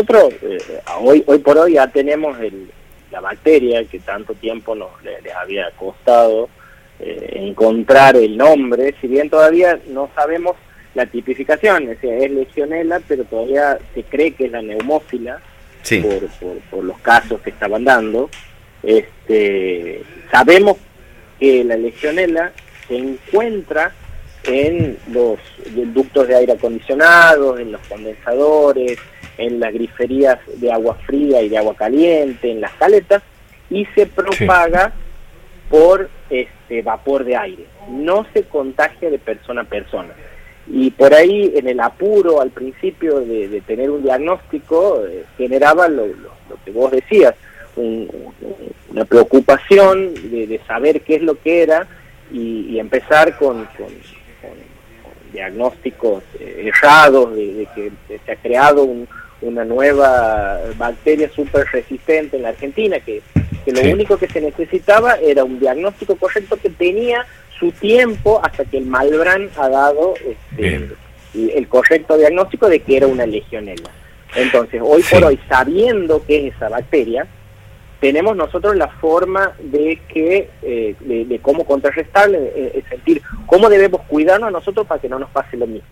nosotros eh, hoy hoy por hoy ya tenemos la bacteria que tanto tiempo nos les, había costado eh, encontrar el nombre, si bien todavía no sabemos la tipificación, es decir, es legionela, pero todavía se cree que es la neumófila por, por, los casos que estaban dando. Este, sabemos que la legionela se encuentra en los ductos de aire acondicionado, en los condensadores, en las griferías de agua fría y de agua caliente, en las caletas, y se propaga por este vapor de aire. No se contagia de persona a persona. Y por ahí, en el apuro al principio de, tener un diagnóstico, eh, generaba lo, que vos decías, una preocupación de, saber qué es lo que era y, empezar con, diagnósticos eh, errados, de, que se ha creado una nueva bacteria súper resistente en la Argentina, que, lo único que se necesitaba era un diagnóstico correcto que tenía su tiempo hasta que el Malbrán ha dado este, el correcto diagnóstico de que era una legionela. Entonces, hoy por hoy, sabiendo qué es esa bacteria, tenemos nosotros la forma de que eh, de, cómo contrarrestarle, eh, es decir, cómo debemos cuidarnos a nosotros para que no nos pase lo mismo.